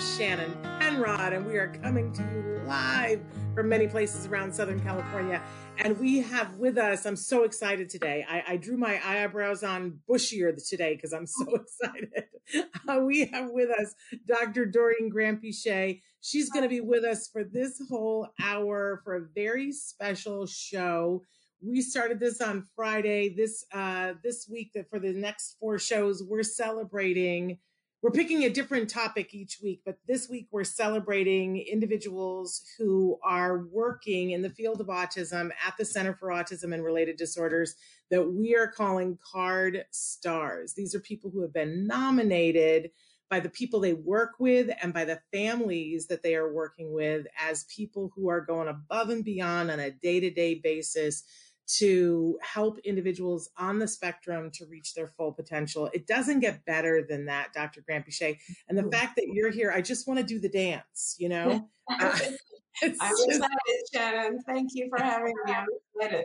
Shannon Penrod and we are coming to you live from many places around Southern California. And we have with us, I'm so excited today. I, I drew my eyebrows on bushier today because I'm so excited. Uh, we have with us Dr. Doreen Granpeesheh. She's going to be with us for this whole hour for a very special show we started this on Friday. This uh, this week that for the next four shows, we're celebrating. We're picking a different topic each week, but this week we're celebrating individuals who are working in the field of autism at the Center for Autism and Related Disorders that we are calling Card Stars. These are people who have been nominated by the people they work with and by the families that they are working with as people who are going above and beyond on a day to day basis to help individuals on the spectrum to reach their full potential. It doesn't get better than that, Dr. Granpeesheh. And the fact that you're here, I just want to do the dance, you know? uh, I'm just... excited, Shannon. Thank you for having me. I'm excited.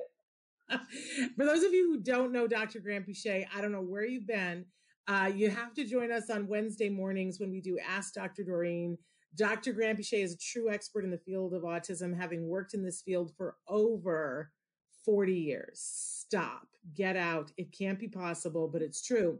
For those of you who don't know Dr. Granpeesheh, I don't know where you've been. Uh, you have to join us on Wednesday mornings when we do Ask Dr. Doreen. Dr. Granpeesheh is a true expert in the field of autism, having worked in this field for over 40 years. Stop, get out. It can't be possible, but it's true.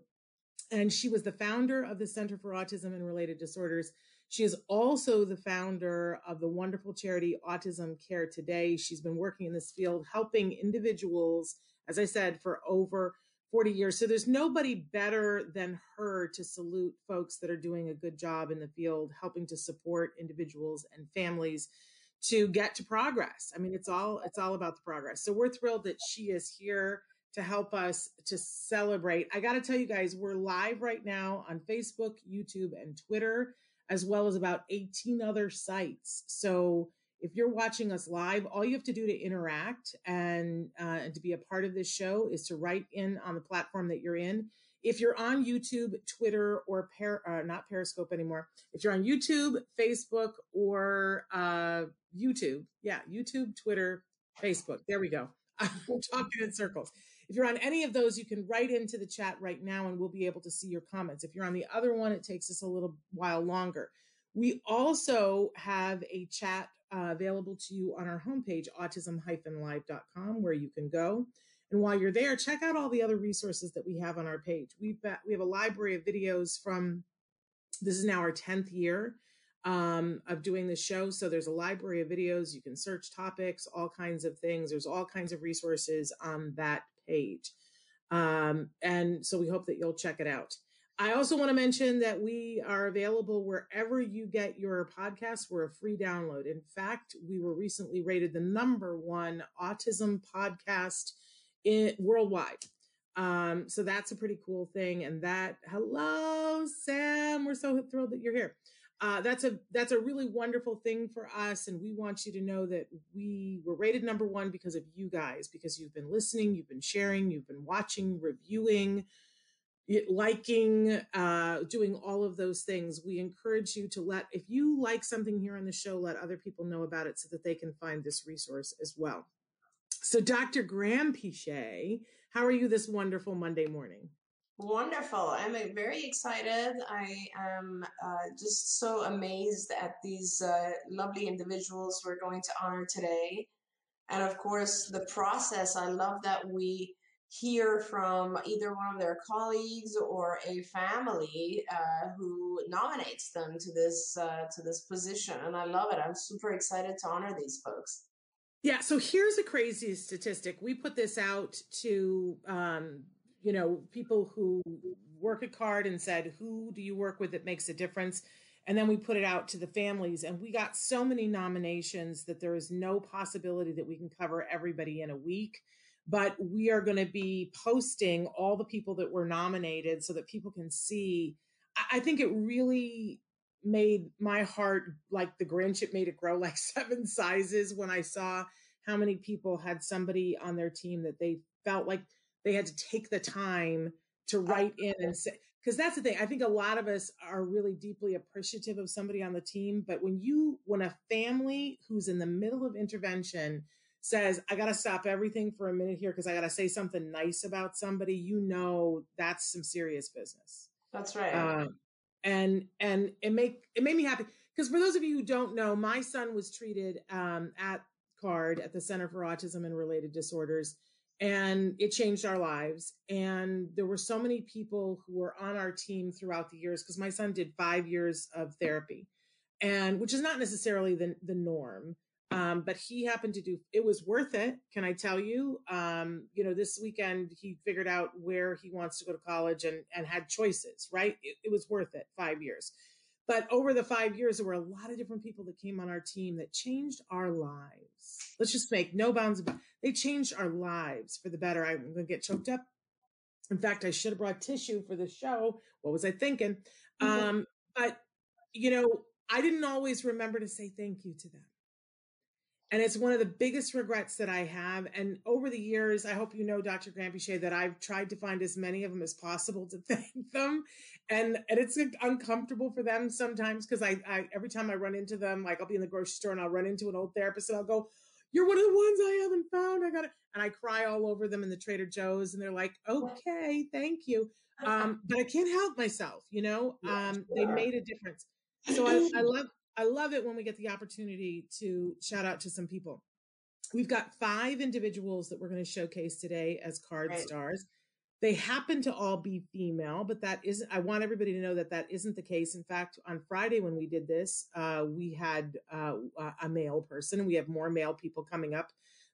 And she was the founder of the Center for Autism and Related Disorders. She is also the founder of the wonderful charity Autism Care Today. She's been working in this field, helping individuals, as I said, for over 40 years. So there's nobody better than her to salute folks that are doing a good job in the field, helping to support individuals and families to get to progress. I mean, it's all it's all about the progress. So we're thrilled that she is here to help us to celebrate. I got to tell you guys, we're live right now on Facebook, YouTube, and Twitter, as well as about 18 other sites. So if you're watching us live, all you have to do to interact and, uh, and to be a part of this show is to write in on the platform that you're in if you're on YouTube, Twitter, or per, uh, not Periscope anymore, if you're on YouTube, Facebook, or uh, YouTube, yeah, YouTube, Twitter, Facebook, there we go. I'm talking in circles. If you're on any of those, you can write into the chat right now and we'll be able to see your comments. If you're on the other one, it takes us a little while longer. We also have a chat uh, available to you on our homepage, autism-live.com, where you can go and while you're there, check out all the other resources that we have on our page. We've got, we have a library of videos from this is now our 10th year um, of doing the show. So there's a library of videos. You can search topics, all kinds of things. There's all kinds of resources on that page. Um, and so we hope that you'll check it out. I also want to mention that we are available wherever you get your podcasts. We're a free download. In fact, we were recently rated the number one autism podcast in worldwide. Um, so that's a pretty cool thing. And that, hello, Sam, we're so thrilled that you're here. Uh, that's a that's a really wonderful thing for us, and we want you to know that we were rated number one because of you guys, because you've been listening, you've been sharing, you've been watching, reviewing, liking, uh, doing all of those things. We encourage you to let if you like something here on the show, let other people know about it so that they can find this resource as well. So, Dr. Granpeesheh, how are you this wonderful Monday morning? Wonderful. I'm uh, very excited. I am uh, just so amazed at these uh, lovely individuals we're going to honor today. And of course, the process. I love that we hear from either one of their colleagues or a family uh, who nominates them to this uh, to this position and i love it i'm super excited to honor these folks yeah so here's a crazy statistic. We put this out to um, you know people who work a card and said who do you work with that makes a difference? And then we put it out to the families and we got so many nominations that there is no possibility that we can cover everybody in a week. But we are going to be posting all the people that were nominated so that people can see. I think it really made my heart like the Grinch. It made it grow like seven sizes when I saw how many people had somebody on their team that they felt like they had to take the time to write in and say, because that's the thing. I think a lot of us are really deeply appreciative of somebody on the team. But when you, when a family who's in the middle of intervention says, I got to stop everything for a minute here because I got to say something nice about somebody, you know, that's some serious business. That's right. Uh, and, and it make, it made me happy because for those of you who don't know, my son was treated, um, at card at the Center for Autism and Related Disorders and it changed our lives. And there were so many people who were on our team throughout the years because my son did five years of therapy and which is not necessarily the, the norm. Um, but he happened to do it was worth it can i tell you? Um, you know this weekend he figured out where he wants to go to college and and had choices right? It, it was worth it five years. But over the five years there were a lot of different people that came on our team that changed our lives. Let's just make no bounds about they changed our lives for the better. I'm gonna get choked up. In fact i should have brought tissue for the show. What was i thinking? Mm-hmm. um, but you know i didn't always remember to say thank you to them and it's one of the biggest regrets that I have. And over the years, I hope you know, Dr. Granpeesheh, that I've tried to find as many of them as possible to thank them. And, and it's uncomfortable for them sometimes because I, I, every time I run into them, like I'll be in the grocery store and I'll run into an old therapist and I'll go, you're one of the ones I haven't found. I got it. And I cry all over them in the Trader Joe's and they're like, okay, thank you. Um, but I can't help myself, you know, um, they made a difference. So I, I love, I love it when we get the opportunity to shout out to some people. We've got five individuals that we're going to showcase today as card right. stars. They happen to all be female, but that isn't, I want everybody to know that that isn't the case. In fact, on Friday when we did this, uh, we had uh, a male person and we have more male people coming up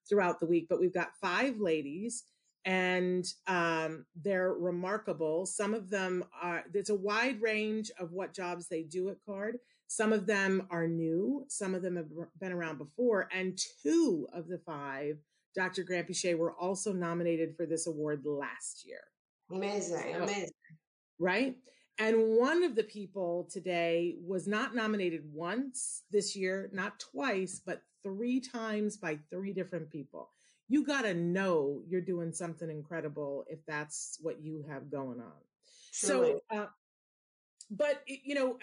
throughout the week, but we've got five ladies and um, they're remarkable. Some of them are, there's a wide range of what jobs they do at Card. Some of them are new, some of them have been around before, and two of the five, Dr. Granpeesheh, were also nominated for this award last year. Amazing, so, amazing. Right? And one of the people today was not nominated once this year, not twice, but three times by three different people. You got to know you're doing something incredible if that's what you have going on. So, uh, but you know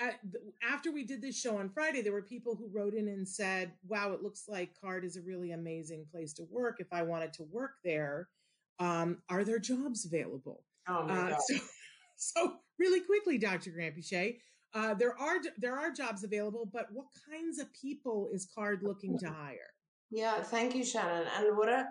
after we did this show on friday there were people who wrote in and said wow it looks like card is a really amazing place to work. If i wanted to work there um, are there jobs available? Oh my uh, God. So, so really quickly dr Granpeesheh, uh, there are there are jobs available but what kinds of people is card looking to hire? Yeah thank you shannon. And what a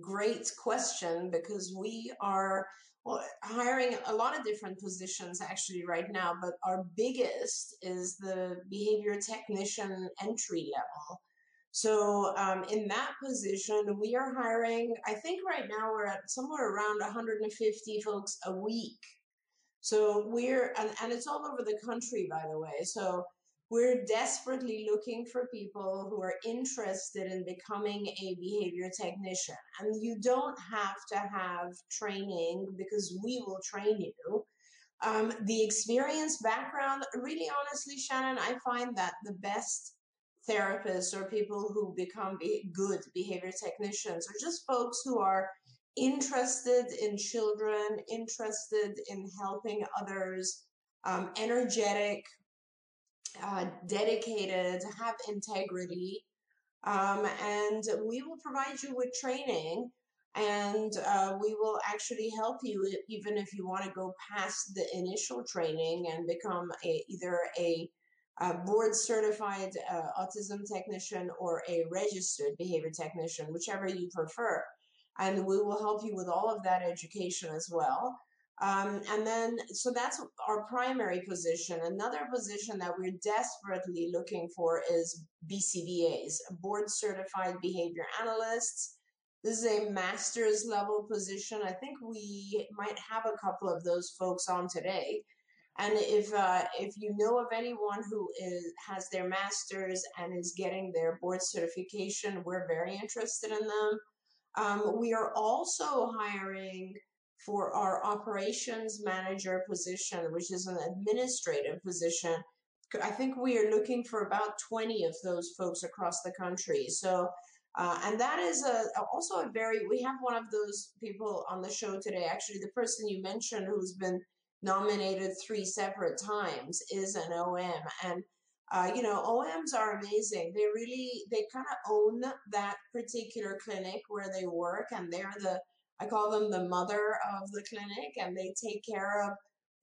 great question because we are well, hiring a lot of different positions actually right now, but our biggest is the behavior technician entry level. So um, in that position, we are hiring. I think right now we're at somewhere around 150 folks a week. So we're and, and it's all over the country, by the way. So we're desperately looking for people who are interested in becoming a behavior technician. And you don't have to have training because we will train you. Um, the experience background, really honestly, Shannon, I find that the best therapists or people who become be- good behavior technicians are just folks who are interested in children, interested in helping others, um, energetic, uh, dedicated, have integrity, um, and we will provide you with training and uh, we will actually help you even if you want to go past the initial training and become a, either a, a board certified uh, autism technician or a registered behavior technician, whichever you prefer. and we will help you with all of that education as well. Um, and then, so that's our primary position. Another position that we're desperately looking for is BCBAs, board certified behavior analysts. This is a master's level position. I think we might have a couple of those folks on today. And if uh, if you know of anyone who is has their masters and is getting their board certification, we're very interested in them. Um, we are also hiring for our operations manager position, which is an administrative position. I think we are looking for about 20 of those folks across the country. So, uh, and that is a, also a very, we have one of those people on the show today. Actually, the person you mentioned who's been nominated three separate times is an OM. And uh, you know, OMs are amazing. They really, they kind of own that particular clinic where they work, and they're the I call them the mother of the clinic, and they take care of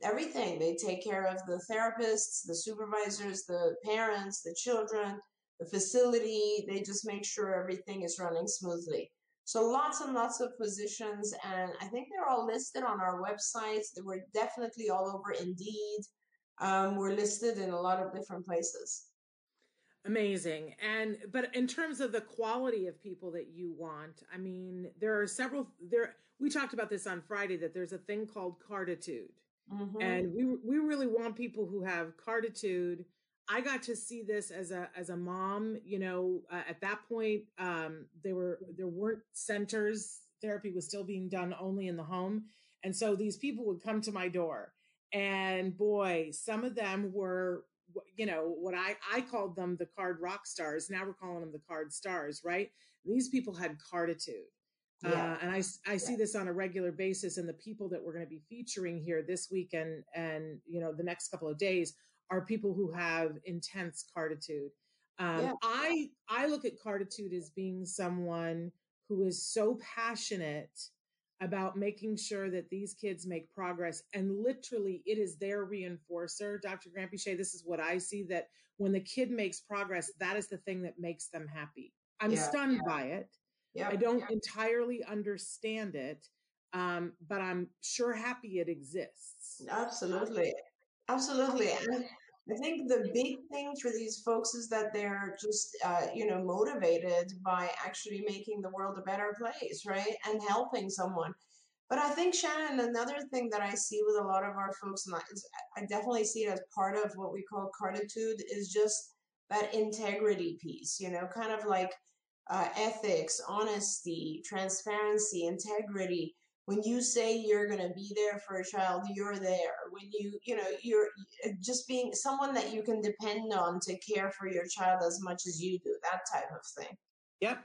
everything. They take care of the therapists, the supervisors, the parents, the children, the facility. They just make sure everything is running smoothly. So lots and lots of positions, and I think they're all listed on our websites. They were definitely all over Indeed. Um, we're listed in a lot of different places. Amazing. And but in terms of the quality of people that you want, I mean, there are several there we talked about this on Friday that there's a thing called carditude. Mm-hmm. And we we really want people who have carditude. I got to see this as a as a mom, you know, uh, at that point um there were there weren't centers. Therapy was still being done only in the home. And so these people would come to my door and boy, some of them were you know what I I called them the card rock stars. Now we're calling them the card stars, right? These people had carditude. Yeah. Uh, and I, I see this on a regular basis and the people that we're going to be featuring here this weekend and, and, you know, the next couple of days are people who have intense carditude. Um, yeah. I, I look at carditude as being someone who is so passionate about making sure that these kids make progress. And literally, it is their reinforcer. Dr. Granpeesheh, this is what I see that when the kid makes progress, that is the thing that makes them happy. I'm yeah, stunned yeah. by it. Yeah, I don't entirely understand it, um, but I'm sure happy it exists. Absolutely. Absolutely. And I think the big thing for these folks is that they're just, uh, you know, motivated by actually making the world a better place, right? And helping someone. But I think, Shannon, another thing that I see with a lot of our folks, and I definitely see it as part of what we call carditude, is just that integrity piece, you know, kind of like uh, ethics, honesty, transparency, integrity when you say you're going to be there for a child you're there. When you you know you're just being someone that you can depend on to care for your child as much as you do that type of thing. Yep.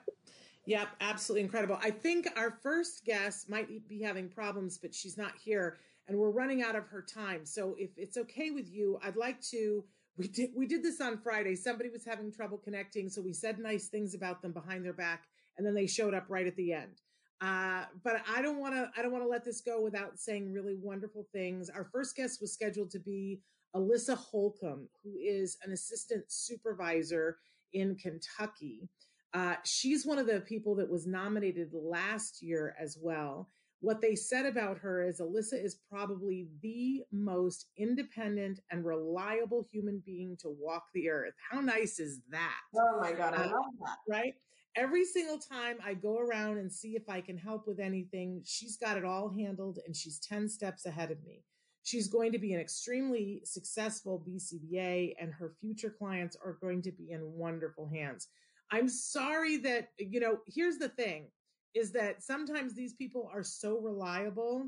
Yep absolutely incredible. I think our first guest might be having problems but she's not here and we're running out of her time. So if it's okay with you i'd like to we did we did this on friday. Somebody was having trouble connecting so we said nice things about them behind their back and then they showed up right at the end uh, but I don't want to, I don't want to let this go without saying really wonderful things. Our first guest was scheduled to be Alyssa Holcomb, who is an assistant supervisor in Kentucky. Uh, she's one of the people that was nominated last year as well. What they said about her is Alyssa is probably the most independent and reliable human being to walk the earth. How nice is that? Oh my God, I uh, love that. Right? Every single time I go around and see if I can help with anything, she's got it all handled and she's 10 steps ahead of me. She's going to be an extremely successful BCBA and her future clients are going to be in wonderful hands. I'm sorry that, you know, here's the thing is that sometimes these people are so reliable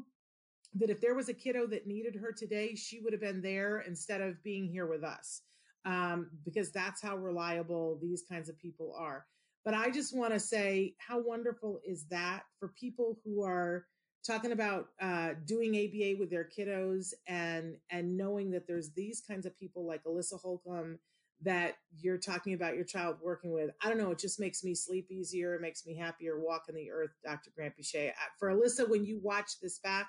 that if there was a kiddo that needed her today, she would have been there instead of being here with us. Um, because that's how reliable these kinds of people are. But I just want to say, how wonderful is that for people who are talking about uh, doing ABA with their kiddos and and knowing that there's these kinds of people like Alyssa Holcomb that you're talking about your child working with. I don't know. It just makes me sleep easier. It makes me happier walking the earth, Dr. Granpeesheh. For Alyssa, when you watch this back,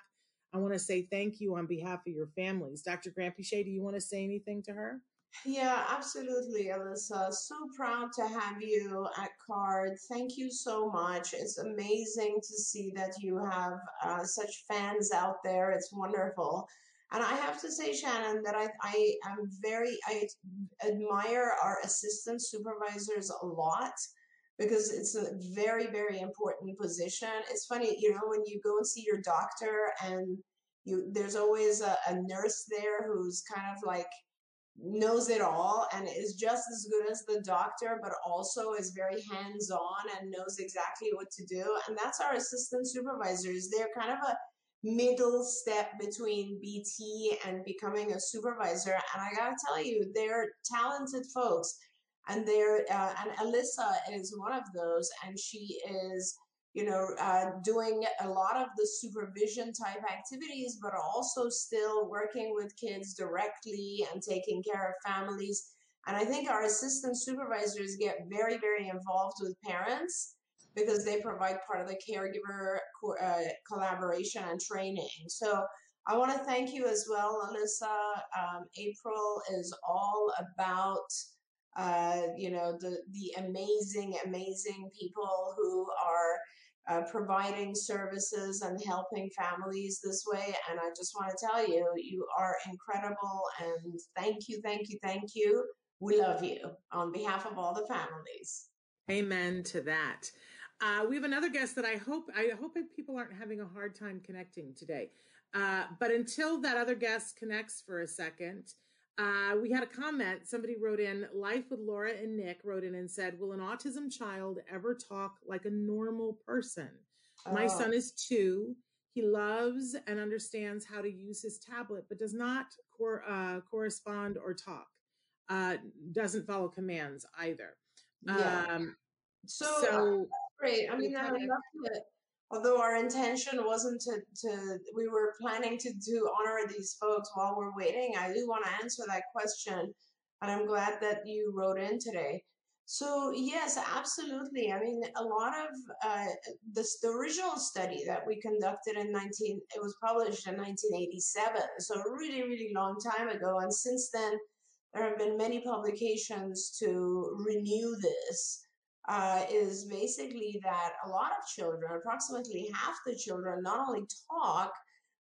I want to say thank you on behalf of your families. Dr. Granpeesheh, do you want to say anything to her? Yeah, absolutely, Alyssa. So proud to have you at CARD. Thank you so much. It's amazing to see that you have uh, such fans out there. It's wonderful. And I have to say, Shannon, that I, I am very, I admire our assistant supervisors a lot because it's a very, very important position. It's funny, you know, when you go and see your doctor and you, there's always a, a nurse there who's kind of like, knows it all and is just as good as the doctor, but also is very hands on and knows exactly what to do. And that's our assistant supervisors. They're kind of a middle step between BT and becoming a supervisor. And I gotta tell you, they're talented folks. And they're, uh, and Alyssa is one of those, and she is you know, uh, doing a lot of the supervision type activities, but also still working with kids directly and taking care of families. And I think our assistant supervisors get very, very involved with parents because they provide part of the caregiver co- uh, collaboration and training. So I want to thank you as well, Alyssa. Um, April is all about uh, you know the the amazing, amazing people who are uh, providing services and helping families this way. And I just want to tell you, you are incredible. And thank you, thank you, thank you. We love you on behalf of all the families. Amen to that. Uh, we have another guest that I hope I hope people aren't having a hard time connecting today. Uh, but until that other guest connects for a second, uh, we had a comment. Somebody wrote in, Life with Laura and Nick wrote in and said, Will an autism child ever talk like a normal person? Oh. My son is two. He loves and understands how to use his tablet, but does not cor- uh, correspond or talk. Uh, doesn't follow commands either. Yeah. Um, so, so great. I mean, I love it although our intention wasn't to, to we were planning to to honor these folks while we're waiting i do want to answer that question and i'm glad that you wrote in today. So yes absolutely. I mean a lot of uh, this the original study that we conducted in 19 it was published in 1987 so really really long time ago and since then there have been many publications to renew this uh, is basically that a lot of children, approximately half the children, not only talk,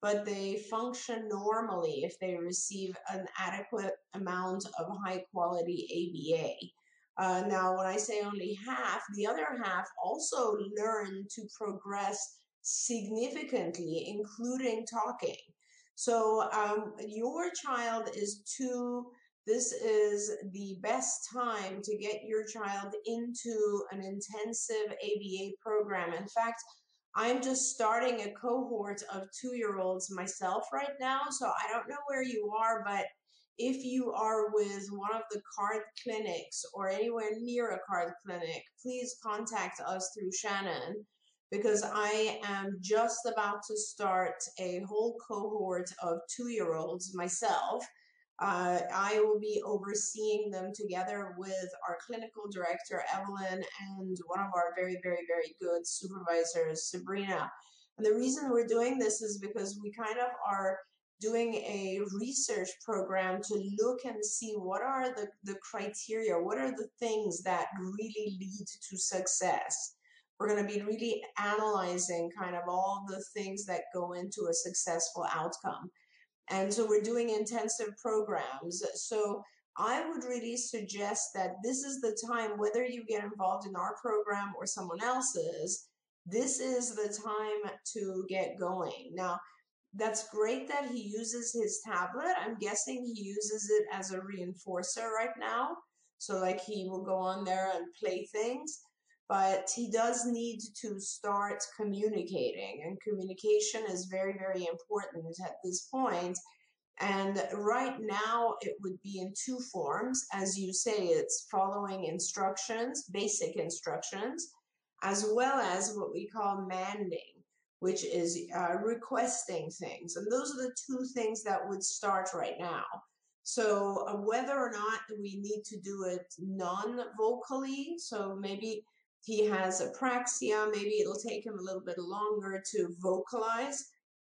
but they function normally if they receive an adequate amount of high quality ABA. Uh, now, when I say only half, the other half also learn to progress significantly, including talking. So, um, your child is two this is the best time to get your child into an intensive ABA program. In fact, I'm just starting a cohort of two year olds myself right now. So I don't know where you are, but if you are with one of the card clinics or anywhere near a card clinic, please contact us through Shannon because I am just about to start a whole cohort of two year olds myself uh, I will be overseeing them together with our clinical director, Evelyn, and one of our very, very, very good supervisors, Sabrina. And the reason we're doing this is because we kind of are doing a research program to look and see what are the, the criteria, what are the things that really lead to success. We're going to be really analyzing kind of all the things that go into a successful outcome. And so we're doing intensive programs. So I would really suggest that this is the time, whether you get involved in our program or someone else's, this is the time to get going. Now, that's great that he uses his tablet. I'm guessing he uses it as a reinforcer right now. So, like, he will go on there and play things but he does need to start communicating and communication is very very important at this point. And right now it would be in two forms. As you say it's following instructions basic instructions as well as what we call manding which is uh, requesting things. And those are the two things that would start right now. So uh, whether or not we need to do it non-vocally so maybe he has apraxia. Maybe it'll take him a little bit longer to vocalize.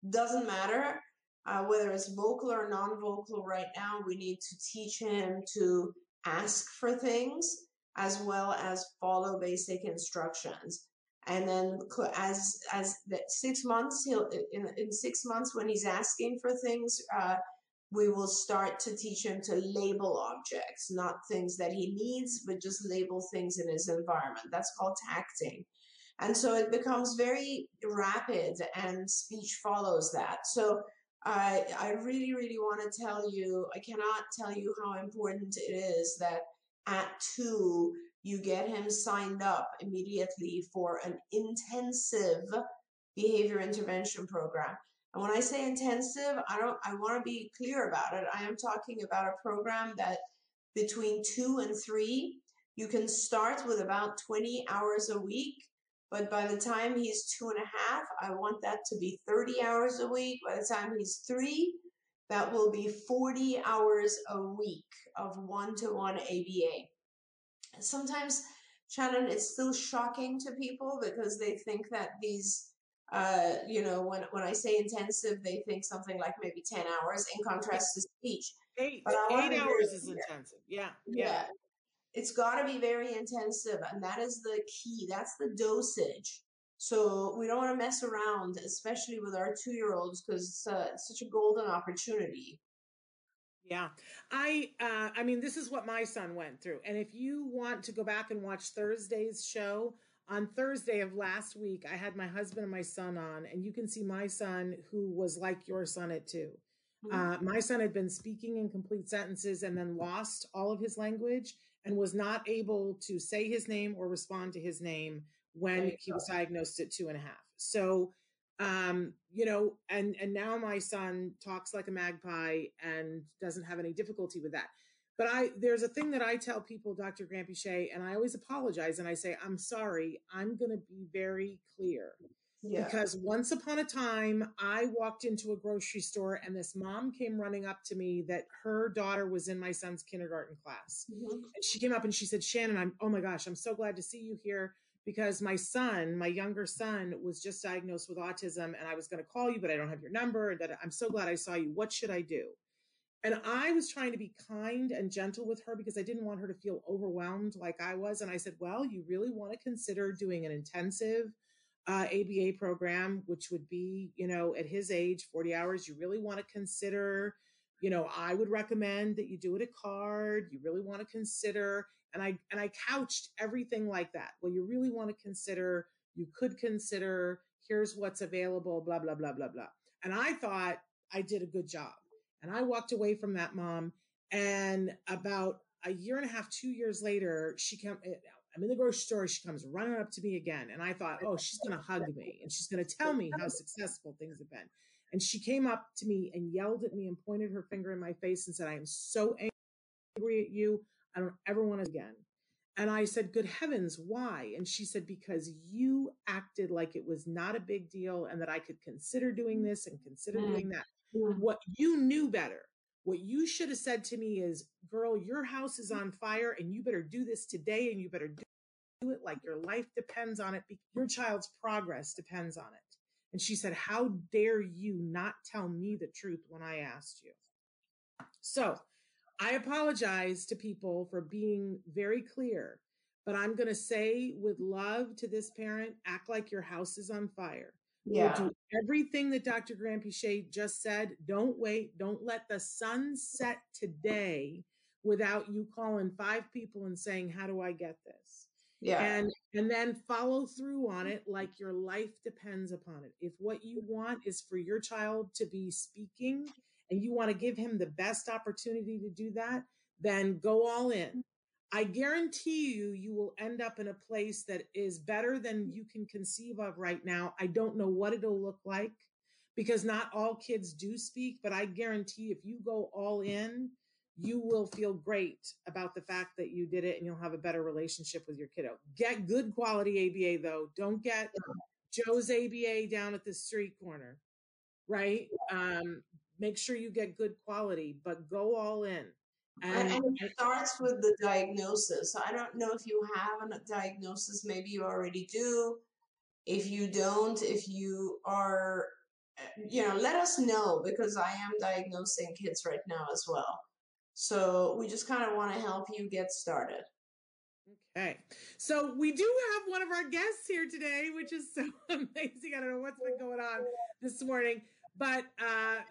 Doesn't matter. uh, whether it's vocal or non-vocal right now we need to teach him to ask for things as well as follow basic instructions and then as as the six months he'll in, in six months when he's asking for things uh, we will start to teach him to label objects not things that he needs but just label things in his environment. That's called tacting and so it becomes very rapid and speech follows that. So i i really really want to tell you i cannot tell you how important it is that at two you get him signed up immediately for an intensive behavior intervention program. And when I say intensive, I don't I want to be clear about it. I am talking about a program that between 2 and 3 you can start with about 20 hours a week, but by the time he's two and a half, I want that to be 30 hours a week. By the time he's three, that will be 40 hours a week of one to one ABA sometimes Shannon, it's still shocking to people because they think that these, uh, you know, when when I say intensive, they think something like maybe ten hours. In contrast to speech, eight eight hours is intensive. Yeah, yeah. yeah. It's got to be very intensive, and that is the key. That's the dosage. So we don't want to mess around, especially with our two year olds, because it's, uh, it's such a golden opportunity. Yeah. I uh I mean this is what my son went through. And if you want to go back and watch Thursday's show, on Thursday of last week I had my husband and my son on and you can see my son who was like your son at 2. Mm-hmm. Uh, my son had been speaking in complete sentences and then lost all of his language and was not able to say his name or respond to his name when he was diagnosed at two and a half. So um you know and and now my son talks like a magpie and doesn't have any difficulty with that but i there's a thing that i tell people dr granpeesheh and i always apologize and i say i'm sorry i'm going to be very clear yeah. because once upon a time i walked into a grocery store and this mom came running up to me that her daughter was in my son's kindergarten class mm-hmm. and she came up and she said shannon i'm oh my gosh i'm so glad to see you here because my son, my younger son, was just diagnosed with autism and I was going to call you, but I don't have your number. That I'm so glad I saw you. What should I do? And I was trying to be kind and gentle with her because I didn't want her to feel overwhelmed like I was. And I said, well, you really want to consider doing an intensive uh, ABA program, which would be, you know, at his age, 40 hours. You really want to consider, you know, I would recommend that you do it at card. You really want to consider and I and I couched everything like that. Well, you really want to consider, you could consider, here's what's available, blah blah blah blah blah. And I thought I did a good job. And I walked away from that mom and about a year and a half, 2 years later, she came eh, I'm in the grocery store. She comes running up to me again. And I thought, oh, she's going to hug me and she's going to tell me how successful things have been. And she came up to me and yelled at me and pointed her finger in my face and said, I am so angry at you. I don't ever want to again. And I said, Good heavens, why? And she said, Because you acted like it was not a big deal and that I could consider doing this and consider mm. doing that. Mm. What you knew better. What you should have said to me is, Girl, your house is on fire and you better do this today and you better do it like your life depends on it. Your child's progress depends on it. And she said, How dare you not tell me the truth when I asked you? So I apologize to people for being very clear, but I'm going to say with love to this parent, act like your house is on fire. Yeah. We'll do everything that Dr. Granpeesheh just said. Don't wait. Don't let the sun set today without you calling five people and saying, how do I get this? Yeah. And and then follow through on it like your life depends upon it. If what you want is for your child to be speaking and you want to give him the best opportunity to do that, then go all in. I guarantee you, you will end up in a place that is better than you can conceive of right now. I don't know what it'll look like because not all kids do speak, but I guarantee if you go all in, you will feel great about the fact that you did it and you'll have a better relationship with your kiddo. Get good quality ABA though. Don't get Joe's ABA down at the street corner, right? Um, make sure you get good quality, but go all in. And, and, it starts with the diagnosis. So I don't know if you have a diagnosis, maybe you already do. If you don't, if you are eh, you know, let us know because I am diagnosing kids right now as well. So we just kind of want to help you get started. Okay. So we do have one of our guests here today, which is so amazing. I don't know what's been going on oh. this morning, but uh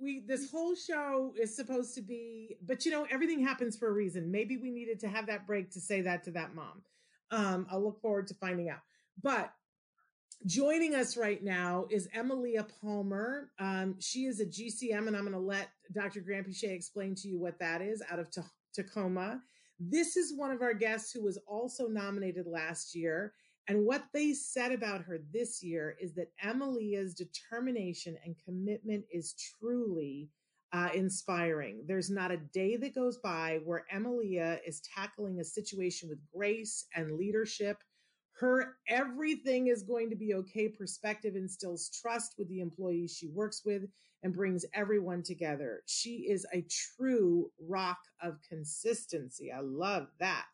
we this whole show is supposed to be but you know everything happens for a reason. Maybe we needed to have that break to say that to that mom. Um I'll look forward to finding out. But Joining us right now is Emilia Palmer. Um, she is a GCM, and I'm going to let Dr. Granpeesheh explain to you what that is out of T- Tacoma. This is one of our guests who was also nominated last year. And what they said about her this year is that Emilia's determination and commitment is truly uh, inspiring. There's not a day that goes by where Emilia is tackling a situation with grace and leadership her everything is going to be okay perspective instills trust with the employees she works with and brings everyone together. She is a true rock of consistency. I love that.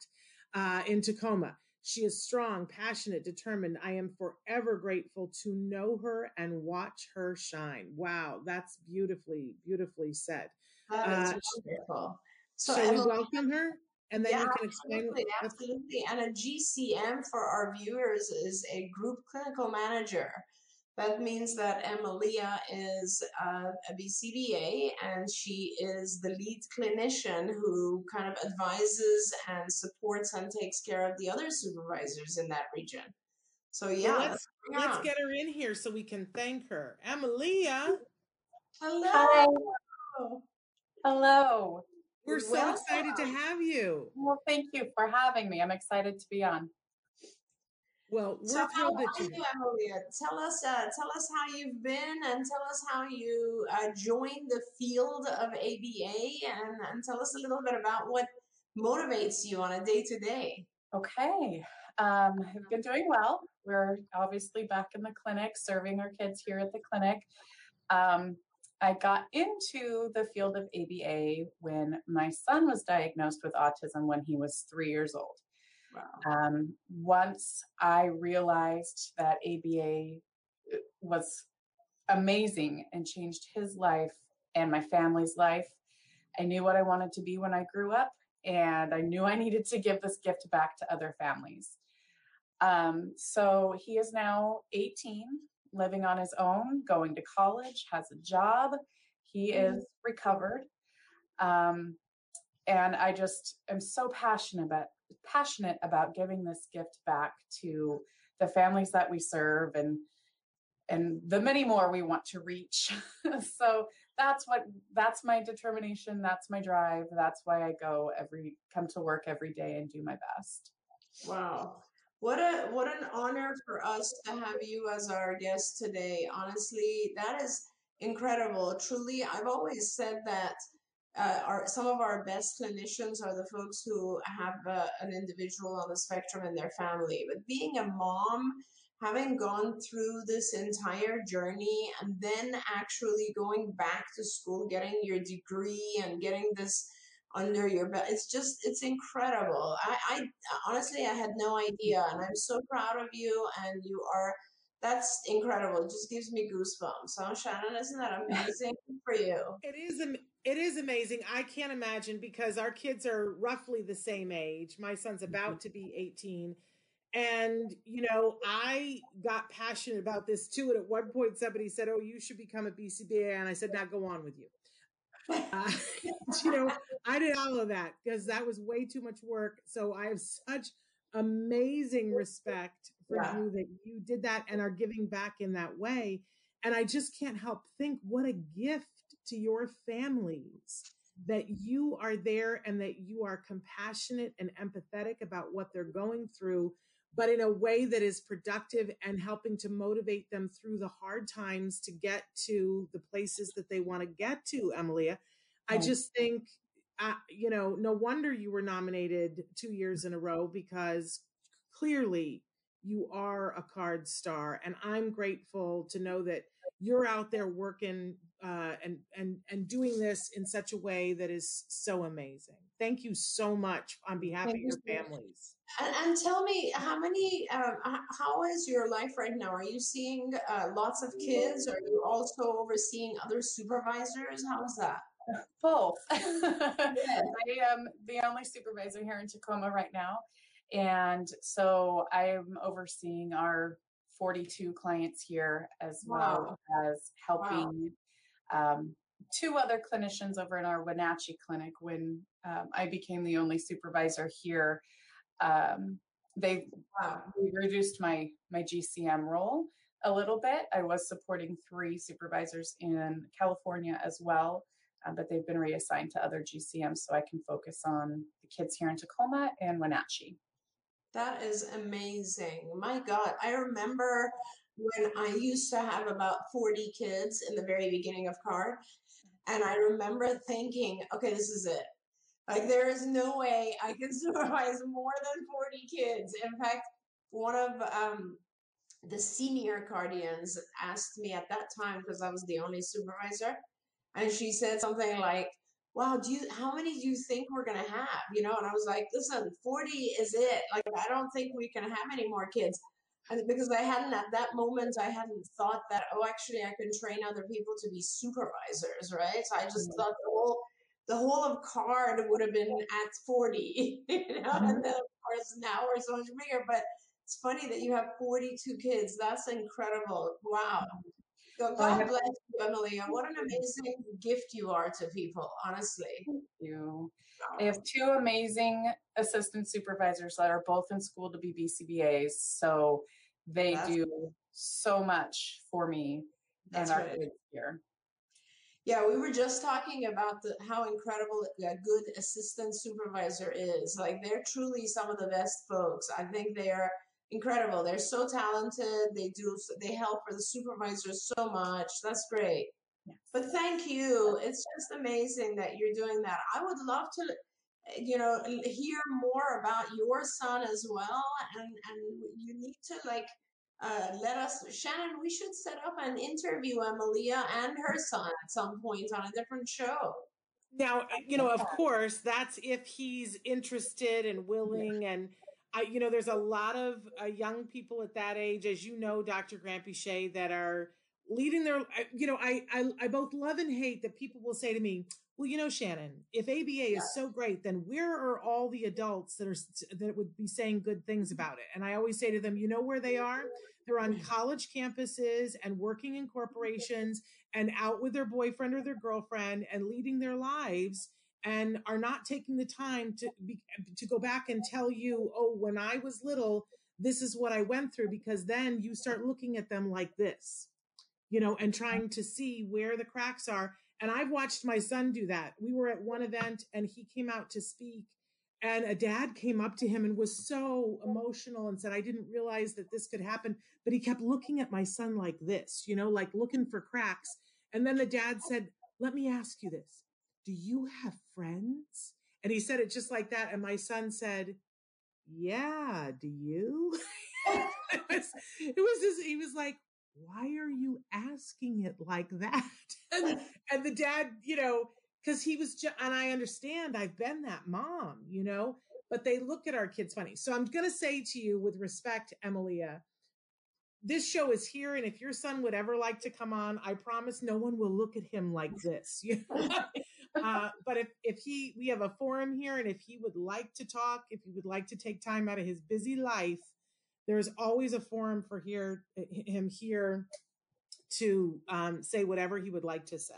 Uh, in Tacoma, she is strong, passionate, determined. I am forever grateful to know her and watch her shine. Wow, that's beautifully, beautifully said. That is uh, wonderful. So, shall we welcome her? And then yeah, you can explain. Absolutely, absolutely. And a GCM for our viewers is a group clinical manager. That means that Emilia is uh, a BCBA and she is the lead clinician who kind of advises and supports and takes care of the other supervisors in that region. So yeah, well, let's, let's get her in here so we can thank her. Emilia. Hello. Hi. Hello. We're so Welcome. excited to have you. Well, thank you for having me. I'm excited to be on. Well, we're so thrilled that you. Emilia, tell us, uh, tell us how you've been, and tell us how you uh, joined the field of ABA, and, and tell us a little bit about what motivates you on a day to day. Okay, um, I've been doing well. We're obviously back in the clinic, serving our kids here at the clinic. Um, I got into the field of ABA when my son was diagnosed with autism when he was three years old. Wow. Um, once I realized that ABA uh, was amazing and changed his life and my family's life, I knew what I wanted to be when I grew up, and I knew I needed to give this gift back to other families. Um, so he is now 18 living on his own, going to college, has a job. He mm-hmm. is recovered. Um, and I just am so passionate about passionate about giving this gift back to the families that we serve and and the many more we want to reach. so that's what that's my determination, that's my drive, that's why I go every come to work every day and do my best. Wow. What a what an honor for us to have you as our guest today. Honestly, that is incredible. Truly, I've always said that uh, our some of our best clinicians are the folks who have uh, an individual on the spectrum in their family. But being a mom, having gone through this entire journey, and then actually going back to school, getting your degree, and getting this under your belt. It's just, it's incredible. I, I honestly, I had no idea, and I'm so proud of you. And you are, that's incredible. It just gives me goosebumps. So, Shannon, isn't that amazing for you? It is. It is amazing. I can't imagine because our kids are roughly the same age. My son's mm-hmm. about to be 18. And, you know, I got passionate about this too. And at one point, somebody said, Oh, you should become a BCBA. And I said, Now go on with you. Uh, you know, I did all of that because that was way too much work. So I have such amazing respect for yeah. you that you did that and are giving back in that way. And I just can't help think what a gift to your families that you are there and that you are compassionate and empathetic about what they're going through but in a way that is productive and helping to motivate them through the hard times to get to the places that they want to get to, Emilia. I just think, uh, you know, no wonder you were nominated two years in a row because clearly you are a card star. And I'm grateful to know that you're out there working uh, and and and doing this in such a way that is so amazing. Thank you so much on behalf Thank of your families. And, and, tell me, how many? Um, how is your life right now? Are you seeing uh, lots of kids? Are you also overseeing other supervisors? How's that? Both. I am the only supervisor here in Tacoma right now. And so I'm overseeing our 42 clients here as wow. well as helping wow. um, two other clinicians over in our Wenatchee clinic when um, I became the only supervisor here. Um, they wow. reduced my my GCM role a little bit. I was supporting three supervisors in California as well, uh, but they've been reassigned to other GCMs so I can focus on the kids here in Tacoma and Wenatchee. That is amazing. My God, I remember when I used to have about 40 kids in the very beginning of CARD. And I remember thinking, okay, this is it. Like, there is no way I can supervise more than 40 kids. In fact, one of um, the senior cardians asked me at that time, because I was the only supervisor, and she said something like, wow, do you, how many do you think we're going to have? You know, and I was like, listen, 40 is it. Like, I don't think we can have any more kids. And because I hadn't at that moment, I hadn't thought that, oh, actually, I can train other people to be supervisors, right? So I just mm-hmm. thought the whole, the whole of card would have been at 40, you know, mm-hmm. and then of course now we're so much bigger, but it's funny that you have 42 kids. That's incredible. Wow. God bless Emily. What an amazing gift you are to people, honestly. Thank you. I have two amazing assistant supervisors that are both in school to be BCBAs. So they That's do so much for me That's and our right. kids here. Yeah, we were just talking about the, how incredible a good assistant supervisor is. Like they're truly some of the best folks. I think they are incredible. They're so talented. They do. They help for the supervisors so much. That's great. But thank you. It's just amazing that you're doing that. I would love to, you know, hear more about your son as well. And and you need to like uh, let us, Shannon. We should set up an interview Emilia and her son at some point on a different show. Now, you know, of course, that's if he's interested and willing and I, you know, there's a lot of uh, young people at that age, as you know, Dr. Granpeesheh, that are leading their, you know, I, I, I both love and hate that people will say to me, well, you know, Shannon, if ABA yeah. is so great, then where are all the adults that are, that would be saying good things about it? And I always say to them, you know where they are? They're on college campuses and working in corporations and out with their boyfriend or their girlfriend and leading their lives and are not taking the time to be, to go back and tell you, oh, when I was little, this is what I went through, because then you start looking at them like this, you know, and mm-hmm. trying to see where the cracks are. And I've watched my son do that. We were at one event and he came out to speak and a dad came up to him and was so emotional and said, I didn't realize that this could happen. But he kept looking at my son like this, you know, like looking for cracks. And then the dad said, Let me ask you this do you have friends? And he said it just like that. And my son said, yeah, do you? it, was, it was just, he was like, why are you asking it like that? And, and the dad, you know, because he was just, and I understand I've been that mom, you know, but they look at our kids funny. So I'm going to say to you with respect, Emilia, this show is here. And if your son would ever like to come on, I promise no one will look at him like this. You know? Uh, but if if he we have a forum here and if he would like to talk if he would like to take time out of his busy life there's always a forum for here him here to um, say whatever he would like to say.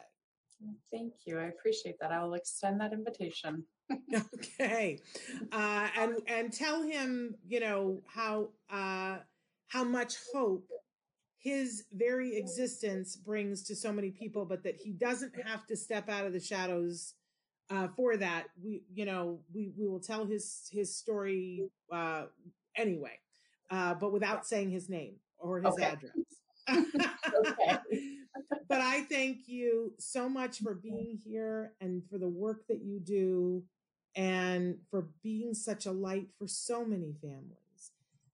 Thank you. I appreciate that. I will extend that invitation. Okay. Uh, and and tell him you know how uh, how much hope his very existence brings to so many people, but that he doesn't have to step out of the shadows uh, for that. We, you know, we we will tell his his story uh, anyway, uh, but without saying his name or his okay. address. okay. but I thank you so much for being here and for the work that you do and for being such a light for so many families.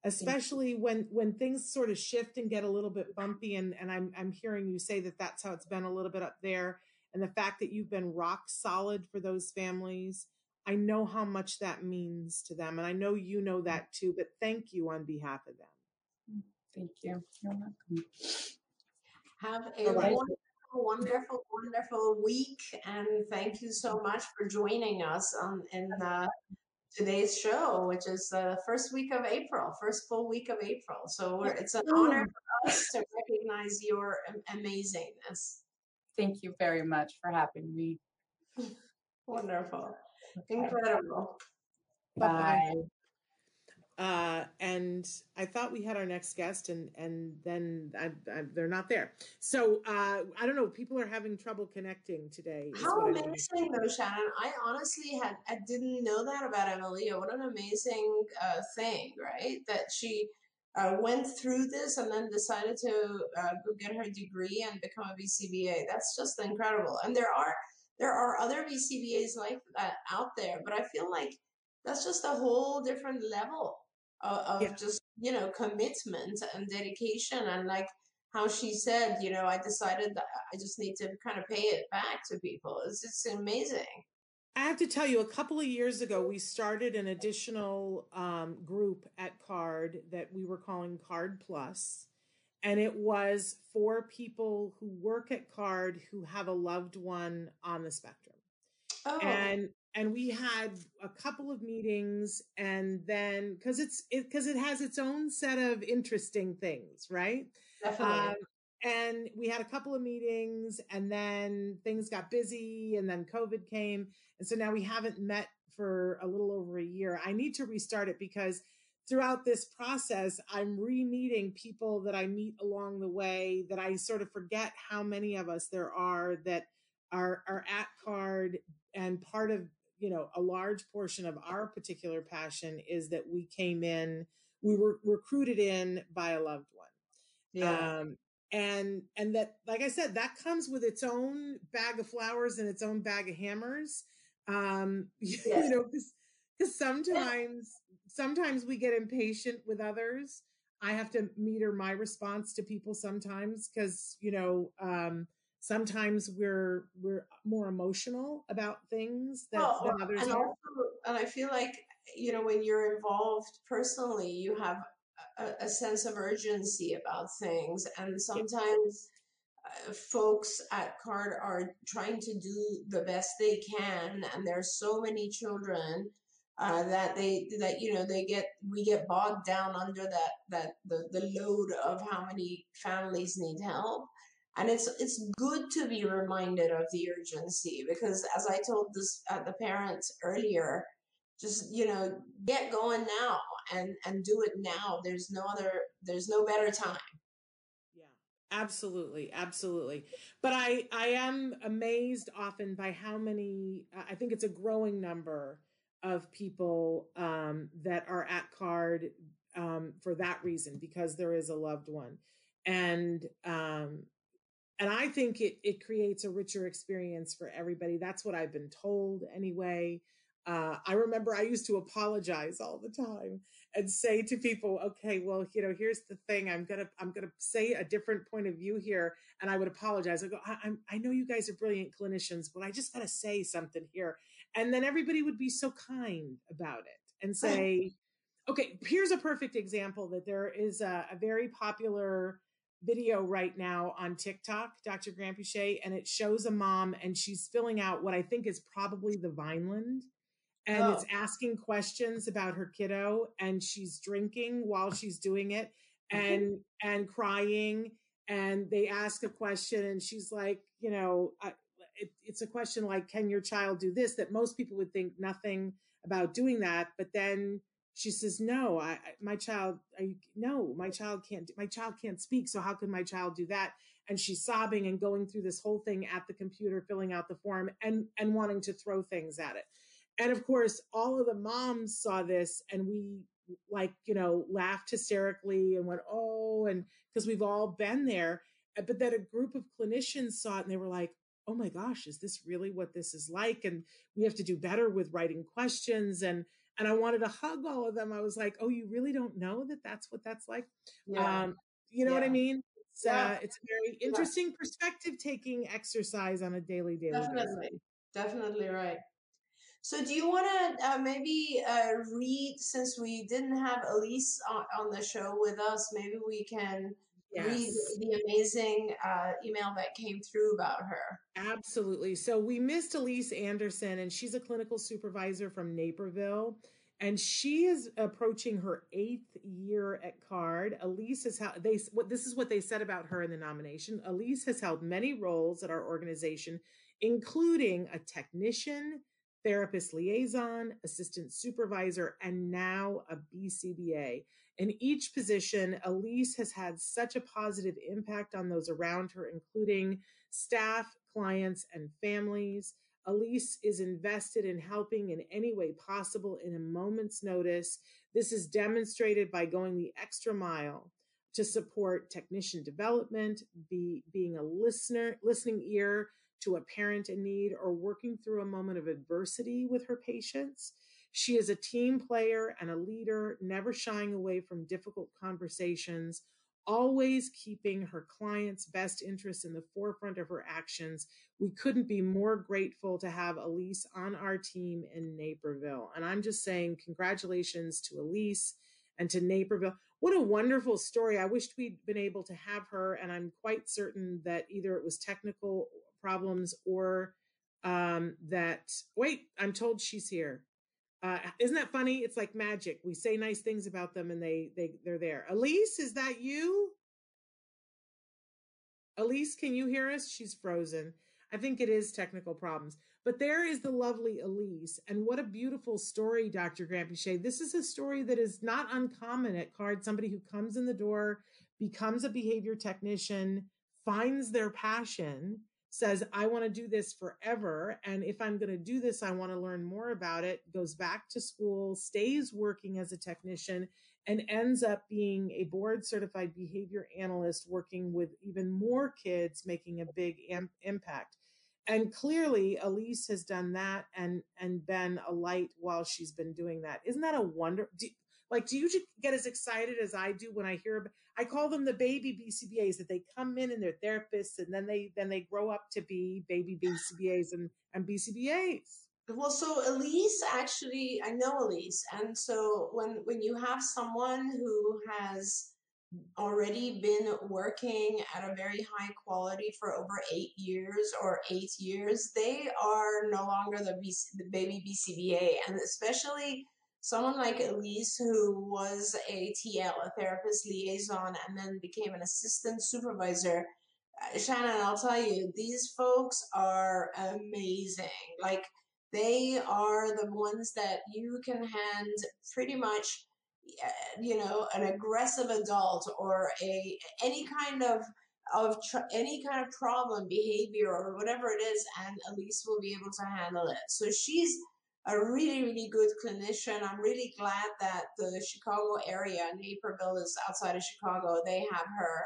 Especially when when things sort of shift and get a little bit bumpy and and I'm I'm hearing you say that that's how it's been a little bit up there and the fact that you've been rock solid for those families I know how much that means to them and I know you know that too but thank you on behalf of them. Thank you. You're welcome. Have a wonderful wonderful wonderful week and thank you so much for joining us on in uh, today's show, which is the first week of April, first full week of April. So it's an honor for us to recognize your amazingness. Thank you very much for having me. Wonderful. Incredible. Bye. Bye. Uh, and I thought we had our next guest, and and then I, I, they're not there. So uh, I don't know. People are having trouble connecting today. How amazing, though, Shannon! I honestly had I didn't know that about Emilia. What an amazing uh, thing, right? That she uh, went through this and then decided to uh, go get her degree and become a BCBA. That's just incredible. And there are there are other BCBAs like that out there, but I feel like that's just a whole different level of, of yeah. just you know commitment and dedication and like how she said you know i decided that i just need to kind of pay it back to people it's it's amazing i have to tell you a couple of years ago we started an additional um, group at card that we were calling card plus and it was for people who work at card who have a loved one on the spectrum oh. and and we had a couple of meetings and then because it's because it, it, has its own set of interesting things right Definitely. Um, and we had a couple of meetings and then things got busy and then covid came and so now we haven't met for a little over a year i need to restart it because throughout this process i'm re-meeting people that i meet along the way that i sort of forget how many of us there are that are are at card and part of you know, a large portion of our particular passion is that we came in, we were recruited in by a loved one. Yeah. Um, and and that like i said that comes with its own bag of flowers and its own bag of hammers um yes. you know because sometimes sometimes we get impatient with others i have to meter my response to people sometimes because you know um sometimes we're we're more emotional about things that, well, than others and are. Also, and I feel like you know when you're involved personally, you have a, a sense of urgency about things, and sometimes. Uh, folks at card are trying to do the best they can and there's so many children uh, that they that you know they get we get bogged down under that that the, the load of how many families need help and it's it's good to be reminded of the urgency because as i told this uh, the parents earlier just you know get going now and and do it now. There's no other there's no better time. Yeah absolutely absolutely. But i i am amazed often by how many i think it's a growing number of people um, that are at card um, for that reason because there is a loved one. And um, and I think it it creates a richer experience for everybody. That's what I've been told anyway. Uh, I remember I used to apologize all the time and say to people, "Okay, well, you know, here's the thing. I'm gonna I'm gonna say a different point of view here," and I would apologize. I go, I, I'm, I know you guys are brilliant clinicians, but I just gotta say something here, and then everybody would be so kind about it and say, "Okay, here's a perfect example that there is a, a very popular." Video right now on TikTok, Dr. Granpeesheh, and it shows a mom and she's filling out what I think is probably the Vineland. And oh. it's asking questions about her kiddo and she's drinking while she's doing it and and crying and they ask a question and she's like, you know, it, it's a question like can your child do this that most people would think nothing about doing that, but then she says no i my child I, no my child can't my child can't speak so how could my child do that? And she's sobbing and going through this whole thing at the computer filling out the form and and wanting to throw things at it. And of course all of the moms saw this and we like you know laughed hysterically and went oh and because we've all been there. Uh, but then a group of clinicians saw it and they were like oh my gosh is this really what this is like? And we have to do better with writing questions and and I wanted to hug all of them. I was like, "Oh, you really don't know that that's what that's like." Yeah. Um, you know yeah. what I mean? It's, yeah. uh, it's a very interesting perspective taking exercise on a daily, daily Definitely. Basis. Definitely right. So, do you want to uh, maybe uh, read, since we didn't have Elise on, on, the show with us, maybe we can yes. read the amazing uh, email that came through about her? Absolutely. So, we missed Elise Anderson, and she's a clinical supervisor from Naperville. And she is approaching her eighth year at CARD. Elise has held they what this is what they said about her in the nomination. Elise has held many roles at our organization, including a technician, therapist liaison, assistant supervisor, and now a BCBA. In each position, Elise has had such a positive impact on those around her, including staff, clients, and families. Elise is invested in helping in any way possible in a moment's notice. This is demonstrated by going the extra mile to support technician development, be, being a listener, listening ear to a parent in need or working through a moment of adversity with her patients. She is a team player and a leader, never shying away from difficult conversations, always keeping her clients' best interests in the forefront of her actions. We couldn't be more grateful to have Elise on our team in Naperville. And I'm just saying, congratulations to Elise and to Naperville. What a wonderful story. I wished we'd been able to have her, and I'm quite certain that either it was technical problems or um, that, wait, I'm told she's here. Uh, isn't that funny? It's like magic. We say nice things about them and they, they, they're there. Elise, is that you? Elise, can you hear us? She's frozen. I think it is technical problems. But there is the lovely Elise. And what a beautiful story, Dr. Granpeesheh. This is a story that is not uncommon at CARD. Somebody who comes in the door, becomes a behavior technician, finds their passion, says, I want to do this forever. And if I'm going to do this, I want to learn more about it, goes back to school, stays working as a technician, and ends up being a board certified behavior analyst working with even more kids, making a big am- impact. And clearly, Elise has done that and and been a light while she's been doing that. Isn't that a wonder? Do, like, do you get as excited as I do when I hear? I call them the baby BCBAs that they come in and they're therapists, and then they then they grow up to be baby BCBAs and and BCBAs. Well, so Elise actually, I know Elise, and so when when you have someone who has already been working at a very high quality for over eight years or eight years, they are no longer the, BC, the baby BCBA, and especially someone like Elise, who was a TL, a therapist liaison, and then became an assistant supervisor. Uh, Shannon, I'll tell you, these folks are amazing. Like, they are the ones that you can hand pretty much uh, you know an aggressive adult or a any kind of of tr- any kind of problem behavior or whatever it is and elise will be able to handle it so she's a really, really good clinician. I'm really glad that the Chicago area, Naperville is outside of Chicago, they have her.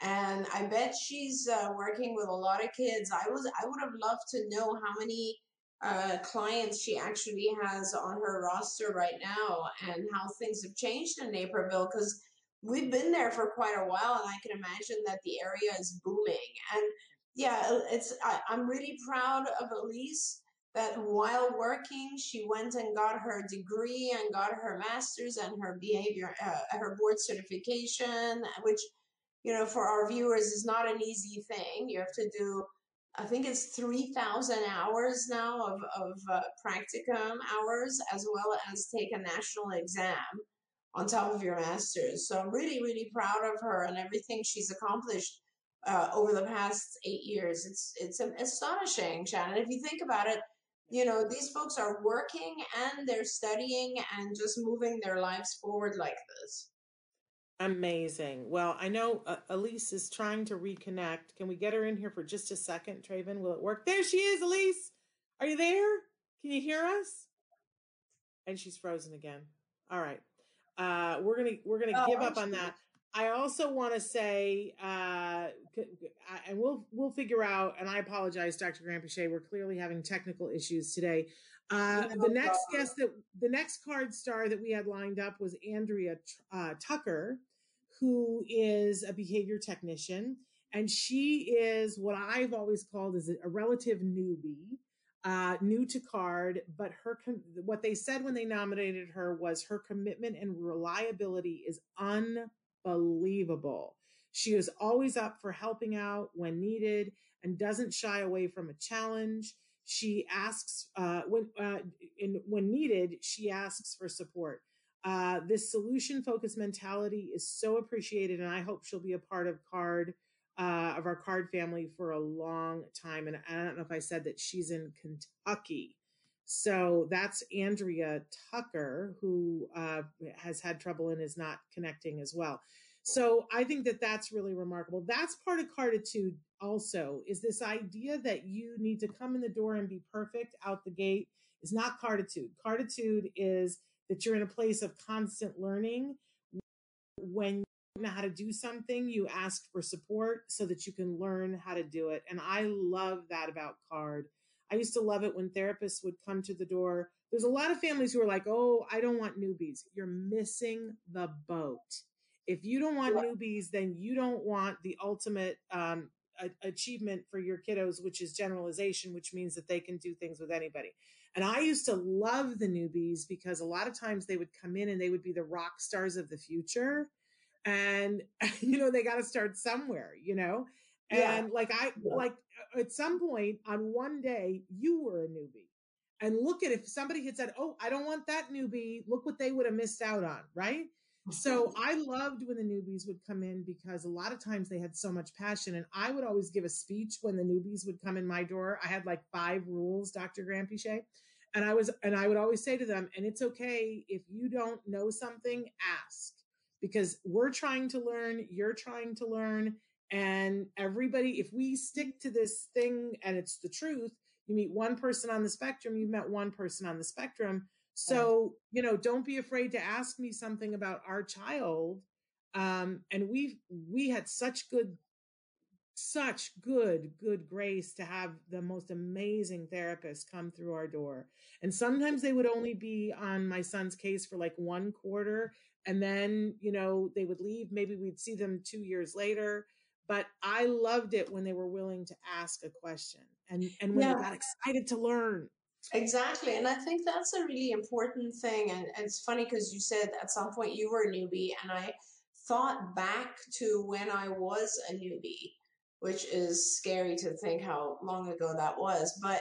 And I bet she's uh, working with a lot of kids. I was, I would have loved to know how many uh, clients she actually has on her roster right now and how things have changed in Naperville because we've been there for quite a while and I can imagine that the area is booming. And yeah, it's, I, I'm really proud of Elise that while working, she went and got her degree and got her master's and her behavior, uh, her board certification, which, you know, for our viewers is not an easy thing. You have to do, I think it's 3,000 hours now of, of uh, practicum hours, as well as take a national exam on top of your master's. So I'm really, really proud of her and everything she's accomplished. Uh, over the past eight years, it's it's astonishing, Shannon. If you think about it, you know, these folks are working and they're studying and just moving their lives forward like this. Amazing. Well, I know uh, Elise is trying to reconnect. Can we get her in here for just a second, Traven? Will it work? There she is, Elise. Are you there? Can you hear us? And she's frozen again. All right. Uh, we're gonna we're gonna oh, give up on that. I also want to say because and we'll we'll figure out. And I apologize, Dr. Granpeesheh. We're clearly having technical issues today. Uh, no the next problem. guest that the next card star that we had lined up was Andrea uh, Tucker, who is a behavior technician, and she is what I've always called as a relative newbie uh, new to card, but her com- what they said when they nominated her was her commitment and reliability is unbelievable. She is always up for helping out when needed and doesn't shy away from a challenge. She asks uh, when uh, in, when needed. She asks for support. Uh, this solution focused mentality is so appreciated, and I hope she'll be a part of Card uh, of our card family for a long time. And I don't know if I said that she's in Kentucky. So that's Andrea Tucker, who uh, has had trouble and is not connecting as well. So I think that that's really remarkable. That's part of carditude also is this idea that you need to come in the door and be perfect out the gate is not carditude. Carditude is that you're in a place of constant learning when you know how to do something, you ask for support so that you can learn how to do it. And I love that about card. I used to love it when therapists would come to the door. There's a lot of families who are like, oh, I don't want newbies. You're missing the boat. If you don't want newbies, then you don't want the ultimate um, a- achievement for your kiddos, which is generalization, which means that they can do things with anybody. And I used to love the newbies because a lot of times they would come in and they would be the rock stars of the future and you know they got to start somewhere you know and yeah. like i yeah. like at some point on one day you were a newbie. And look at if somebody had said oh i don't want that newbie look what they would have missed out on right? So i loved when the newbies would come in because a lot of times they had so much passion and i would always give a speech when the newbies would come in my door. I had like five rules dr granpeesheh and i was and i would always say to them and it's okay if you don't know something ask because we're trying to learn, you're trying to learn, and everybody, if we stick to this thing and it's the truth, you meet one person on the spectrum, you've met one person on the spectrum. So, you know, don't be afraid to ask me something about our child. Um, and we we had such good such good, good grace to have the most amazing therapists come through our door. And sometimes they would only be on my son's case for like one quarter. And then, you know, they would leave. Maybe we'd see them two years later. But I loved it when they were willing to ask a question and, and when yeah. they got excited to learn. Exactly. And I think that's a really important thing. And, and it's funny because you said at some point you were a newbie, and I thought back to when I was a newbie which is scary to think how long ago that was. But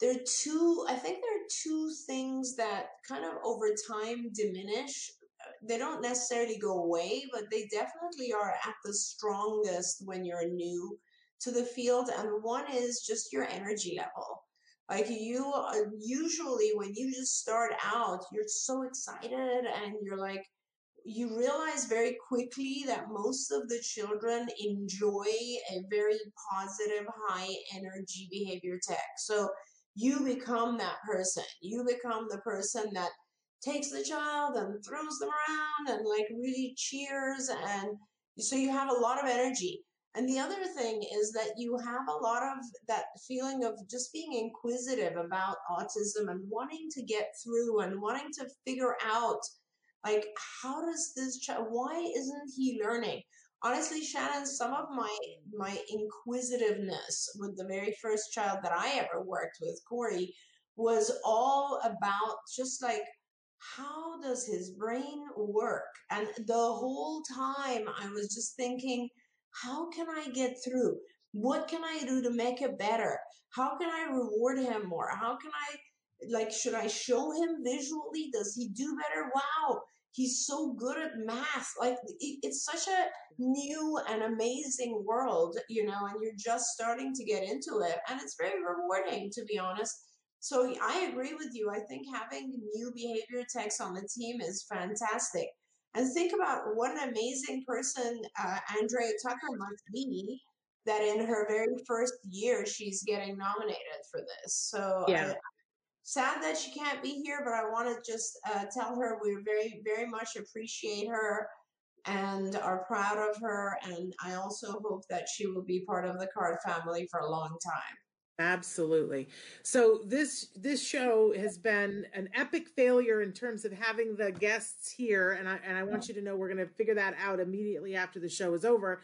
there are two, I think there are two things that kind of over time diminish. They don't necessarily go away, but they definitely are at the strongest when you're new to the field. And one is just your energy level. Like you, uh, usually when you just start out, you're so excited and you're like, you realize very quickly that most of the children enjoy a very positive, high energy behavior tech. So you become that person. You become the person that takes the child and throws them around and like really cheers. And so you have a lot of energy. And the other thing is that you have a lot of that feeling of just being inquisitive about autism and wanting to get through and wanting to figure out like, how does this child, why isn't he learning? Honestly, Shannon, some of my, my inquisitiveness with the very first child that I ever worked with, Corey, was all about just like, how does his brain work? And the whole time I was just thinking, how can I get through? What can I do to make it better? How can I reward him more? How can I like should i show him visually does he do better wow he's so good at math like it's such a new and amazing world you know and you're just starting to get into it and it's very rewarding to be honest so i agree with you i think having new behavior techs on the team is fantastic and think about what an amazing person uh, andrea tucker must be that in her very first year she's getting nominated for this so yeah sad that she can't be here, but I want to just uh, tell her we very, very much appreciate her and are proud of her. And I also hope that she will be part of the Card family for a long time. Absolutely. So this this show has been an epic failure in terms of having the guests here, and I and I want you to know we're going to figure that out immediately after the show is over.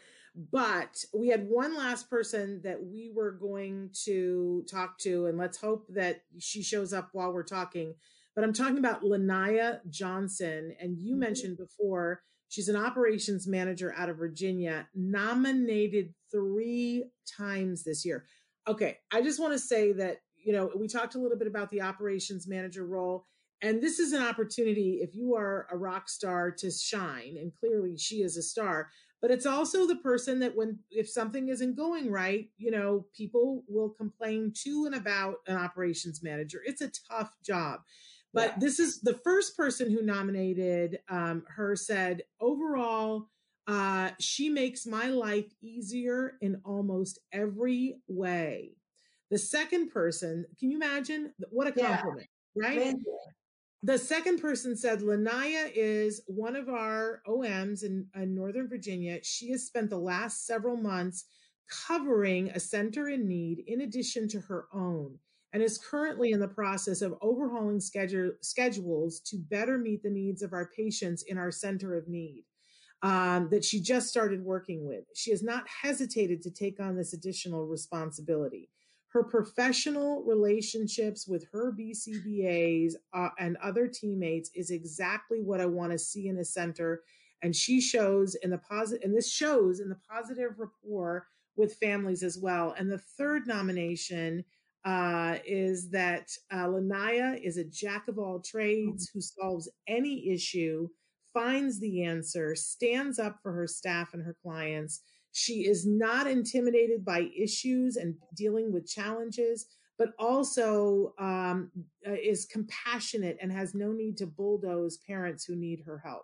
But we had one last person that we were going to talk to, and let's hope that she shows up while we're talking. But I'm talking about Lanaya Johnson, and you mm-hmm. mentioned before she's an operations manager out of Virginia, nominated three times this year okay, I just want to say that, you know, we talked a little bit about the operations manager role. And this is an opportunity if you are a rock star to shine. And clearly she is a star. But it's also the person that when if something isn't going right, you know, people will complain to and about an operations manager. It's a tough job. But yeah. this is the first person who nominated um, her said overall uh, she makes my life easier in almost every way. The second person, can you imagine what a compliment, yeah. right? The second person said, Lanaya is one of our OMs in, in Northern Virginia. She has spent the last several months covering a center in need in addition to her own and is currently in the process of overhauling schedule, schedules to better meet the needs of our patients in our center of need um, that she just started working with. She has not hesitated to take on this additional responsibility. Her professional relationships with her BCBAs uh, and other teammates is exactly what I want to see in a center. And she shows in the positive, and this shows in the positive rapport with families as well. And the third nomination uh, is that uh, Lanaya is a jack of all trades who solves any issue finds the answer, stands up for her staff and her clients. She is not intimidated by issues and dealing with challenges, but also um, uh, is compassionate and has no need to bulldoze parents who need her help.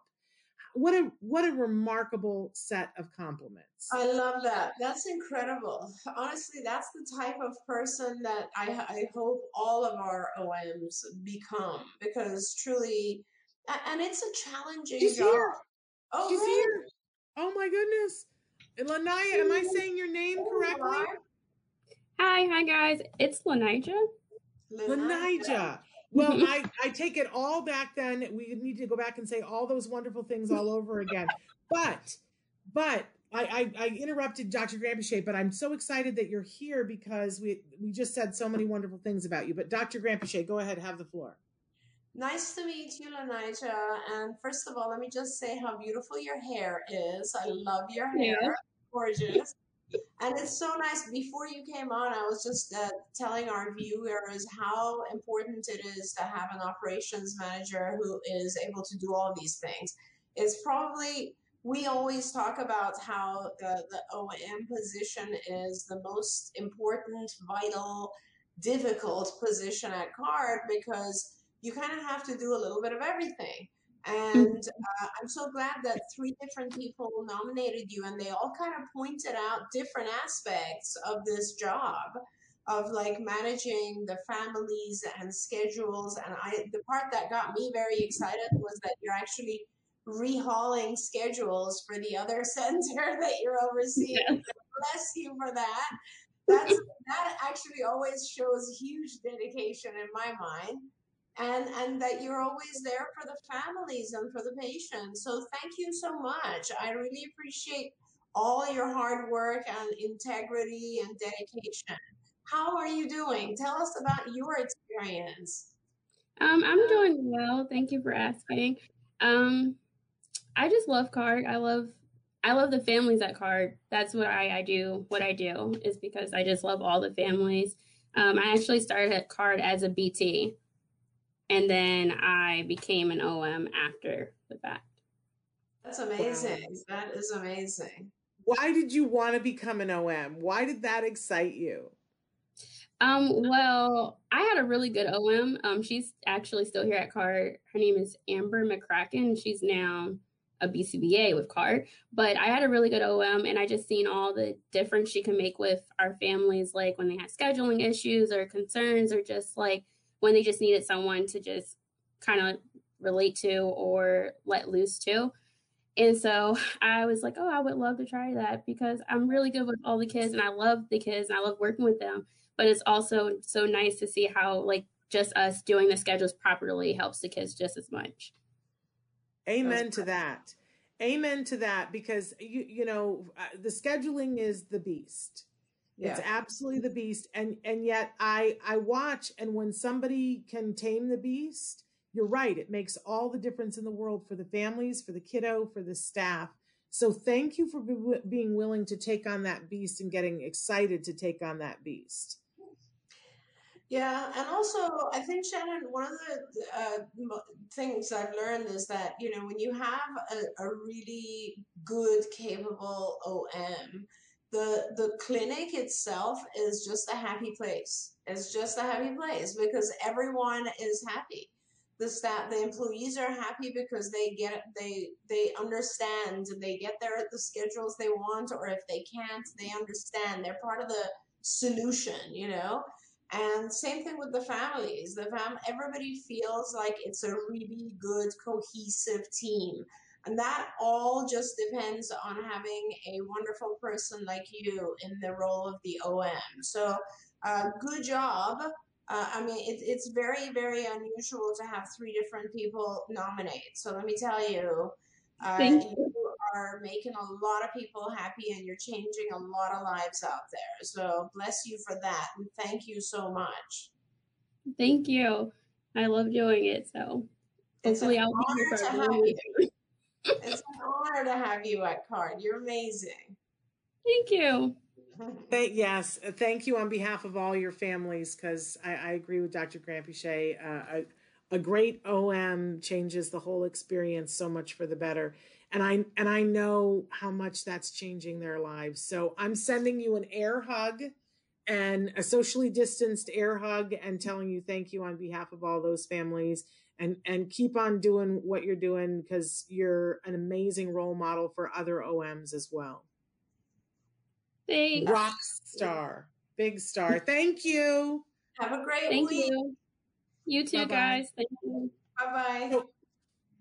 What a what a remarkable set of compliments. I love that. That's incredible. Honestly, that's the type of person that I, I hope all of our OMs become because truly and it's a challenging She's job. Here. Oh, She's here. Oh my goodness. Lanaya, am I saying your name oh, correctly? Hi, hi guys. It's Lanija. Lanija. Well, mm-hmm. I, I take it all back then. We need to go back and say all those wonderful things all over again. But, but I, I, I interrupted Dr. Granpeesheh, but I'm so excited that you're here because we we just said so many wonderful things about you. But Dr. Granpeesheh, go ahead, have the floor. Nice to meet you, Lanija. And first of all, let me just say how beautiful your hair is. I love your hair. Yeah. Gorgeous. And it's so nice. Before you came on, I was just uh, telling our viewers how important it is to have an operations manager who is able to do all these things. It's probably, we always talk about how the, the OM position is the most important, vital, difficult position at CARD because you kind of have to do a little bit of everything. Mm-hmm. And uh, I'm so glad that three different people nominated you, and they all kind of pointed out different aspects of this job of like managing the families and schedules. And I, the part that got me very excited was that you're actually rehauling schedules for the other center that you're overseeing. Yeah. Bless you for that. That's that actually always shows huge dedication in my mind and and that you're always there for the families and for the patients. So thank you so much. I really appreciate all your hard work and integrity and dedication. How are you doing? Tell us about your experience. Um, I'm doing well. Thank you for asking. Um, I just love card. I love I love the families at card. That's what I, I do. What I do is because I just love all the families. Um, I actually started at card as a BT and then I became an OM after the fact. That's amazing. Wow. That is amazing. Why did you want to become an OM? Why did that excite you? Um, well, I had a really good OM. Um, she's actually still here at CARD. Her name is Amber McCracken. She's now a BCBA with CARD. But I had a really good OM, and I just seen all the difference she can make with our families, like when they have scheduling issues or concerns, or just like when they just needed someone to just kind of relate to or let loose to. And so I was like, oh, I would love to try that because I'm really good with all the kids and I love the kids and I love working with them. But it's also so nice to see how, like, just us doing the schedules properly helps the kids just as much. Amen to that. Amen to that because you you know uh, the scheduling is the beast. Yeah. It's absolutely the beast and and yet I I watch and when somebody can tame the beast, you're right, it makes all the difference in the world for the families, for the kiddo, for the staff. So thank you for be- being willing to take on that beast and getting excited to take on that beast. Yeah, and also I think Shannon, one of the uh, things I've learned is that you know when you have a, a really good, capable OM, the the clinic itself is just a happy place. It's just a happy place because everyone is happy. The staff, the employees are happy because they get they they understand they get there the schedules they want, or if they can't, they understand they're part of the solution. You know and same thing with the families. The fam everybody feels like it's a really good cohesive team. And that all just depends on having a wonderful person like you in the role of the OM. So, uh, good job. Uh, I mean, it, it's very, very unusual to have three different people nominate. So let me tell you, uh, Thank you. you are making a lot of people happy and you're changing a lot of lives out there. So bless you for that. And thank you so much. Thank you. I love doing it. So hopefully I'll be here for you. It's an honor to have you at CARD. You're amazing. Thank you. Thank, yes, thank you on behalf of all your families because I, I, agree with Dr. Grant Uh, a, a great OM changes the whole experience so much for the better and I and I know how much that's changing their lives. So I'm sending you an air hug and a socially distanced air hug and telling you thank you on behalf of all those families and and keep on doing what you're doing because you're an amazing role model for other OMs as well. Thanks. Rock star. Big star. Thank you. Have a great Thank week. you. You too, Bye-bye. guys. Thank you. Bye bye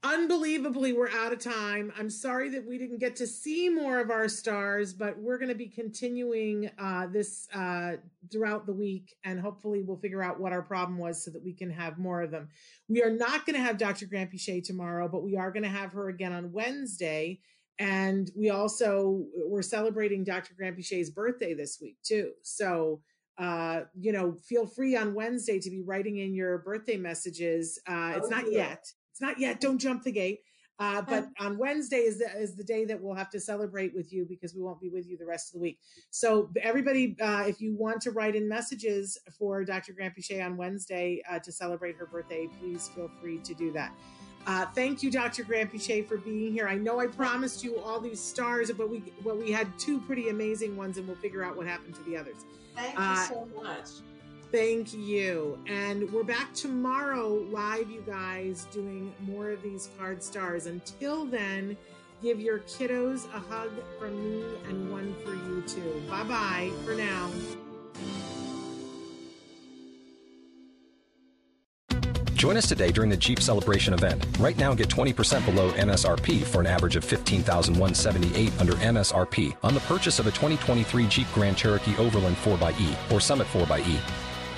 unbelievably we're out of time i'm sorry that we didn't get to see more of our stars but we're going to be continuing uh, this uh, throughout the week and hopefully we'll figure out what our problem was so that we can have more of them we are not going to have dr Granpeesheh tomorrow but we are going to have her again on wednesday and we also we're celebrating dr Granpeesheh's birthday this week too so uh, you know, feel free on Wednesday to be writing in your birthday messages. Uh, it's oh, not yeah. yet. It's not yet. Don't jump the gate. Uh, but on Wednesday is the, is the day that we'll have to celebrate with you because we won't be with you the rest of the week. So everybody, uh, if you want to write in messages for Dr. Granpeesheh on Wednesday uh, to celebrate her birthday, please feel free to do that. Uh, thank you, Dr. Granpeesheh, for being here. I know I promised you all these stars, but we well we had two pretty amazing ones, and we'll figure out what happened to the others. Thank you uh, so much. Thank you. And we're back tomorrow live, you guys, doing more of these card stars. Until then, give your kiddos a hug from me and one for you too. Bye bye for now. Join us today during the Jeep Celebration event. Right now, get 20% below MSRP for an average of 15178 under MSRP on the purchase of a 2023 Jeep Grand Cherokee Overland 4xE or Summit 4xE.